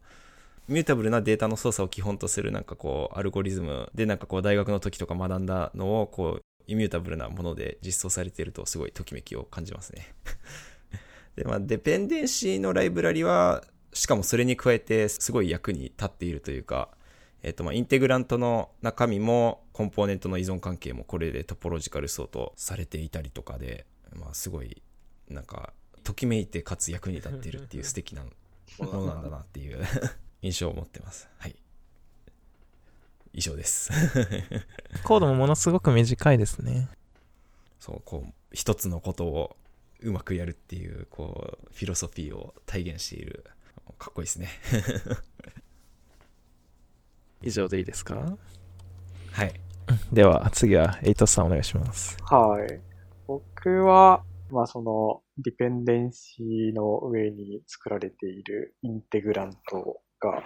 ミュータブルなデータの操作を基本とするなんかこうアルゴリズムでなんかこう大学の時とか学んだのをこうイミュータブルなもので実装されているとすごいときめきを感じますね。で、まあデペンデンシーのライブラリはしかもそれに加えてすごい役に立っているというか、えっ、とまあインテグラントの中身もコンポーネントの依存関係もこれでトポロジカルソートされていたりとかで、まあすごいなんかときめいてかつ役に立っているっていう素敵なものなんだなっていう 印象を持ってます。はい。以上です。コードもものすごく短いですね。そう、こう、一つのことをうまくやるっていう、こう、フィロソフィーを体現している。かっこいいですね。以上でいいですか？はい。では、次は、エイトさんお願いします。はい。僕は、まあその、ディペンデンシーの上に作られているインテグラントが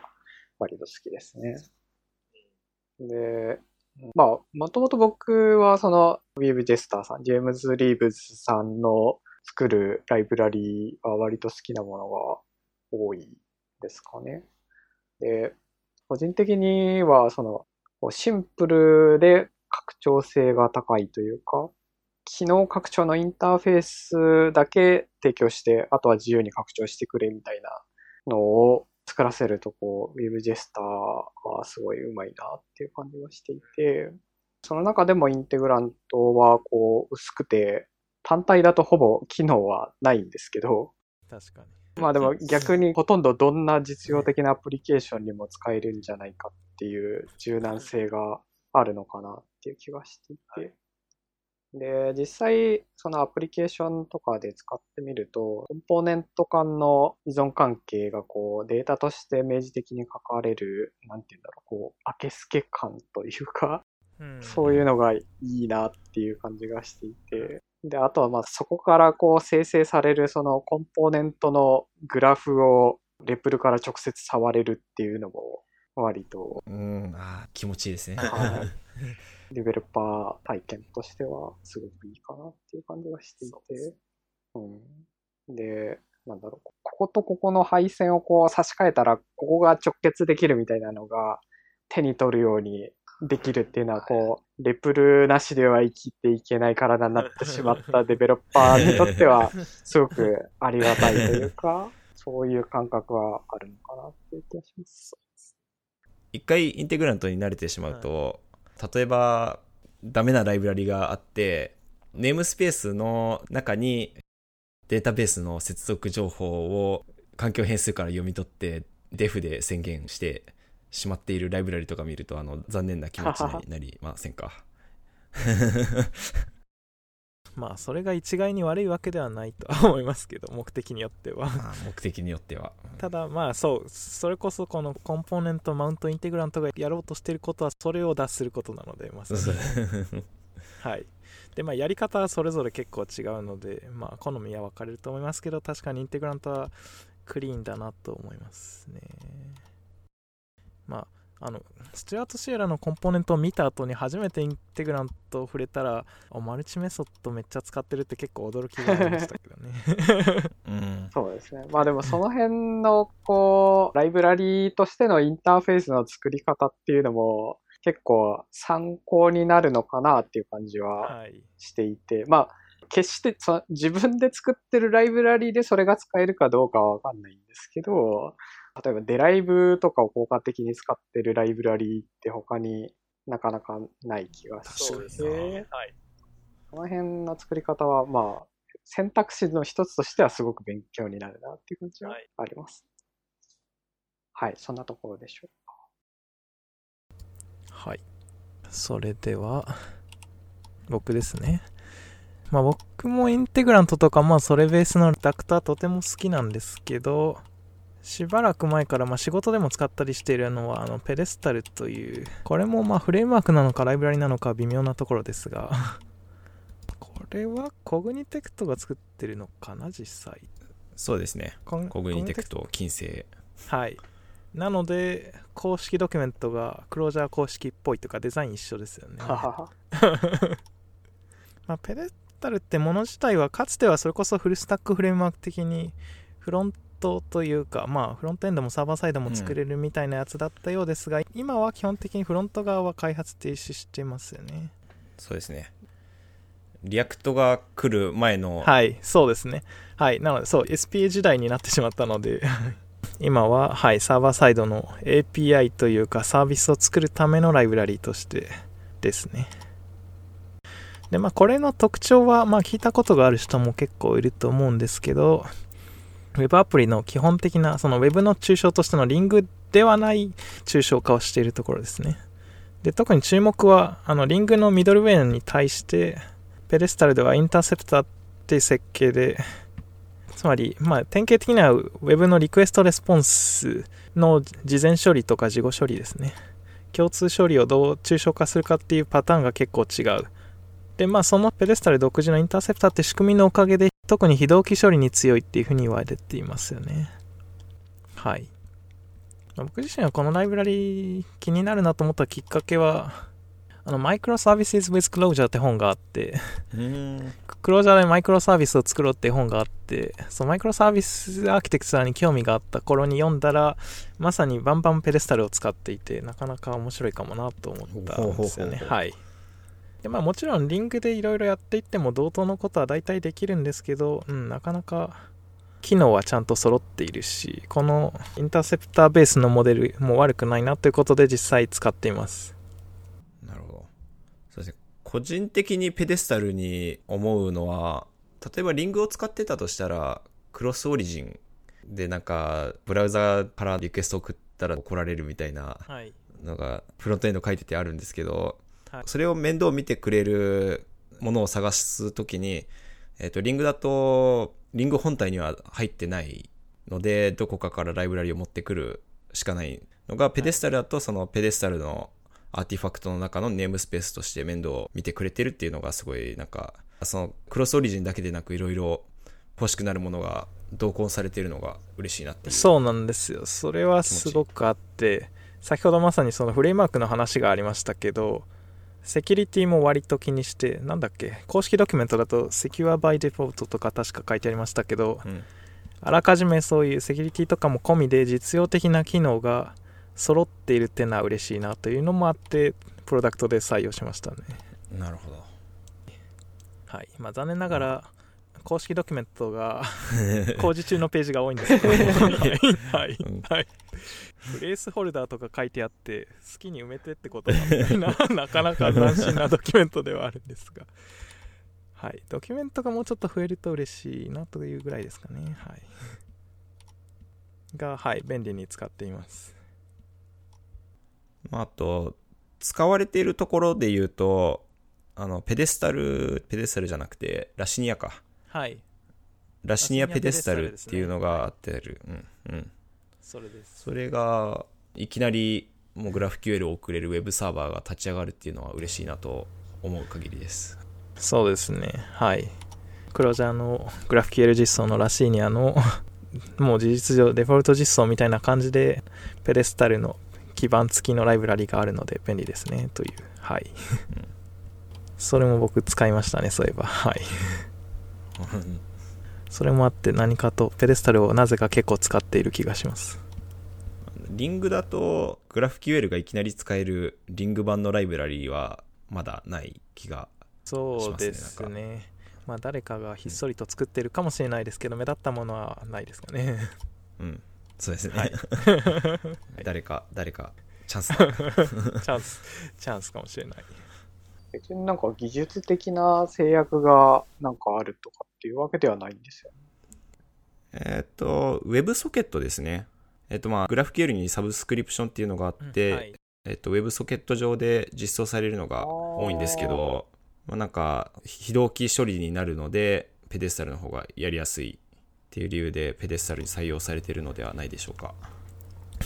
割と好きですね。で、まあ、もともと僕はその、ウィーブ・ジェスターさん、ジェームズ・リーブズさんの作るライブラリーは割と好きなものが多いですかね。で、個人的には、その、シンプルで拡張性が高いというか、機能拡張のインターフェースだけ提供して、あとは自由に拡張してくれみたいなのを作らせると、こう、Web ジェスターはすごいうまいなっていう感じがしていて、その中でもインテグラントはこう薄くて、単体だとほぼ機能はないんですけど、確かに。まあでも逆にほとんどどんな実用的なアプリケーションにも使えるんじゃないかっていう柔軟性があるのかなっていう気がしていて。で、実際、そのアプリケーションとかで使ってみると、コンポーネント間の依存関係がこう、データとして明示的に書かれる、なんて言うんだろう、こう、明け透け感というか、そういうのがいいなっていう感じがしていて、で、あとはまあそこからこう生成されるそのコンポーネントのグラフをレプルから直接触れるっていうのも割と。うん、ああ、気持ちいいですね。はい。デベロッパー体験としてはすごくいいかなっていう感じがしていて。うん。で、なんだろう、こことここの配線をこう差し替えたら、ここが直結できるみたいなのが手に取るようにできるっていうのは、こう、レプルなしでは生きていけない体になってしまったデベロッパーにとっては、すごくありがたいというか、そういう感覚はあるのかなっていう気がします。一回インテグラントに慣れてしまうと、例えば、ダメなライブラリがあって、ネームスペースの中にデータベースの接続情報を環境変数から読み取って、デフで宣言してしまっているライブラリとか見ると、あの、残念な気持ちになりませんか？まあ、それが一概に悪いわけではないとは思いますけど、目的によっては 目的によっては。ただ、まあ、そう、それこそこのコンポーネント、マウントインテグラントがやろうとしていることは、それを脱することなので、まあ、はい。で、まあ、やり方はそれぞれ結構違うので、まあ、好みは分かれると思いますけど、確かにインテグラントはクリーンだなと思いますね。まあ、あの、スチュアート・シエラのコンポーネントを見た後に初めてインテグラントを触れたら、マルチメソッドめっちゃ使ってるって結構驚きがありましたけどね。うん、そうですね。まあでもその辺の、こう、ライブラリーとしてのインターフェースの作り方っていうのも、結構参考になるのかなっていう感じはしていて、はい、まあ、決してそ自分で作ってるライブラリーでそれが使えるかどうかはわかんないんですけど、例えばデライブとかを効果的に使ってるライブラリーって他になかなかない気がして、はい、この辺の作り方はまあ選択肢の一つとしてはすごく勉強になるなっていう感じはあります。はい、はい、そんなところでしょうか。はい。それでは、僕ですね。まあ僕もインテグラントとか、まあそれベースのダクターとても好きなんですけど、しばらく前からま仕事でも使ったりしているのはあの Pedestal というこれもまあフレームワークなのかライブラリなのか微妙なところですがこれは Cognitect が作ってるのかな実際。そうですね Cognitect 謹製。はい。なので公式ドキュメントが Clojure 公式っぽいとかデザイン一緒ですよね。まあ Pedestal ってもの自体はかつてはそれこそフルスタックフレームワーク的にフロントというか、まあ、フロントエンドもサーバーサイドも作れるみたいなやつだったようですが、うん、今は基本的にフロント側は開発停止してますよね。そうですね。 React が来る前の。はい、そうですね。はい、なので、そう、SPA 時代になってしまったので 今は、はい、サーバーサイドの API というかサービスを作るためのライブラリーとしてですね。で、まあ、これの特徴は、まあ、聞いたことがある人も結構いると思うんですけど、Web アプリの基本的な、その Web の抽象としてのリングではない抽象化をしているところですね。で、特に注目は、あの、リングのミドルウェイに対して、ペレスタルではインターセプターっていう設計で、つまり、まあ、典型的には Web のリクエストレスポンスの事前処理とか事後処理ですね。共通処理をどう抽象化するかっていうパターンが結構違う。で、まあ、そのペレスタル独自のインターセプターって仕組みのおかげで特に非同期処理に強いっていうふうに言われていますよね。はい。僕自身はこのライブラリ気になるなと思ったきっかけは、あの、Microservices with Clojure って本があって、うん。クロージャーでマイクロサービスを作ろうって本があって、そのマイクロサービスアーキテクチャに興味があった頃に読んだら、まさにバンバンペデスタルを使っていて、なかなか面白いかもなと思ったんですよね。はい。でまあ、もちろんリングでいろいろやっていっても同等のことは大体できるんですけど、うん、なかなか機能はちゃんと揃っているし、このインターセプターベースのモデルも悪くないなということで実際使っています。なるほど。そうですね。個人的にペデスタルに思うのは、例えばリングを使ってたとしたら、クロスオリジンでなんか、ブラウザからリクエスト送ったら怒られるみたいなはい。のが、フロントエンド書いててあるんですけど、はいそれを面倒見てくれるものを探すときに、えっ、と、リングだと、リング本体には入ってないので、どこかからライブラリを持ってくるしかないのが、ペデスタルだと、そのペデスタルのアーティファクトの中のネームスペースとして面倒を見てくれてるっていうのがすごい、なんか、そのクロスオリジンだけでなくいろいろ欲しくなるものが同梱されてるのが嬉しいなって。そうなんですよ。それはすごくあって、先ほどまさにそのフレームワークの話がありましたけど、セキュリティも割と気にして、なんだっけ、公式ドキュメントだと、Secure by Default とか確か書いてありましたけど、うん。あらかじめそういうセキュリティとかも込みで実用的な機能が揃っているっていうのは嬉しいなというのもあって、プロダクトで採用しましたね。なるほど。はい。まあ残念ながら、公式ドキュメントが 工事中のページが多いんですけど、はい。はいうんはい。プレイスホルダーとか書いてあって、好きに埋めてってことなんだな、なかなか斬新なドキュメントではあるんですが。はい。ドキュメントがもうちょっと増えると嬉しいなというぐらいですかね。はい。が、はい。便利に使っています。まあ、あと、使われているところで言うと、あの、ペデスタル、ペデスタルじゃなくて、ラシニアか。はい。ラシニアペデスタルっていうのがあってる。うん。うん。それです。それが、いきなり、もうグラフ QL を送れるウェブサーバーが立ち上がるっていうのは嬉しいなと思う限りです。そうですね。はい。クロージャーのグラフ QL 実装のラシーニアのもう事実上デフォルト実装みたいな感じでペデスタルの基盤付きのライブラリがあるので便利ですねという。はい。それも僕使いましたね、そういえば。はい。それもあって何かとペデスタルをなぜか結構使っている気がします。リングだと、グラフ QL がいきなり使えるリング版のライブラリーはまだない気が。そうですしますねね。まあ誰かがひっそりと作ってるかもしれないですけど、目立ったものはないですかね。うん。そうですね。はい 誰か、誰か、チャンスだ。チャンス、チャンスかもしれない。別になんか技術的な制約がなんかあるとかっていうわけではないんですよね。えっと、ウェブソケットですね。えっと、まあ、グラフ QL にサブスクリプションっていうのがあって、はい、えっと、ウェブソケット上で実装されるのが多いんですけど、まあ、なんか、非同期処理になるので、ペデスタルの方がやりやすいっていう理由で、ペデスタルに採用されているのではないでしょうか。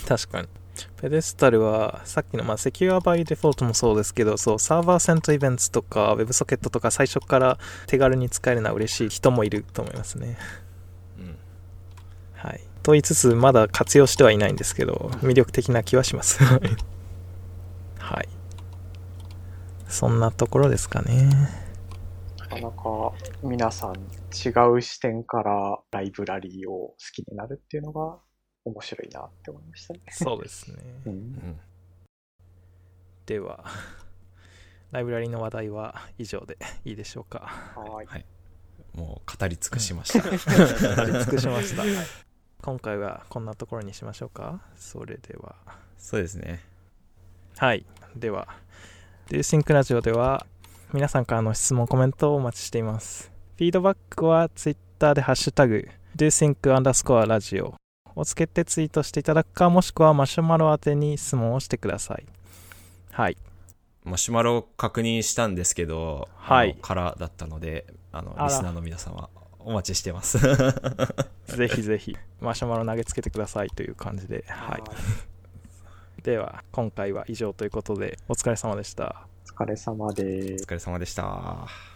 確かに。ペデスタルは、さっきの、まあ、セキュアバイデフォルトもそうですけど、そう、サーバーセントイベントとか、ウェブソケットとか、最初から手軽に使えるのは嬉しい人もいると思いますね。うん。はい。と言いつつ、まだ活用してはいないんですけど、魅力的な気はします。はい。そんなところですかね。なかなか皆さん違う視点からライブラリーを好きになるっていうのが面白いなって思いましたね。そうですね。うんうん。では、ライブラリの話題は以上でいいでしょうか。はい。もう語り尽くしました。語り尽くしました。今回はこんなところにしましょうか。それでは。そうですね。はい。では、デューシンクラジオでは皆さんからの質問、コメントをお待ちしています。フィードバックは Twitter でハッシュタグ、doSync アンダースコアラジオをつけてツイートしていただくか、もしくはマシュマロ宛てに質問をしてください。はい。マシュマロを確認したんですけど、はいあの空だったので、あの、リスナーの皆様、お待ちしてます。ぜひぜひ、マシュマロ投げつけてくださいという感じで。はい。では、今回は以上ということで、お疲れ様でした。お疲れ様ですお。疲れ様でした。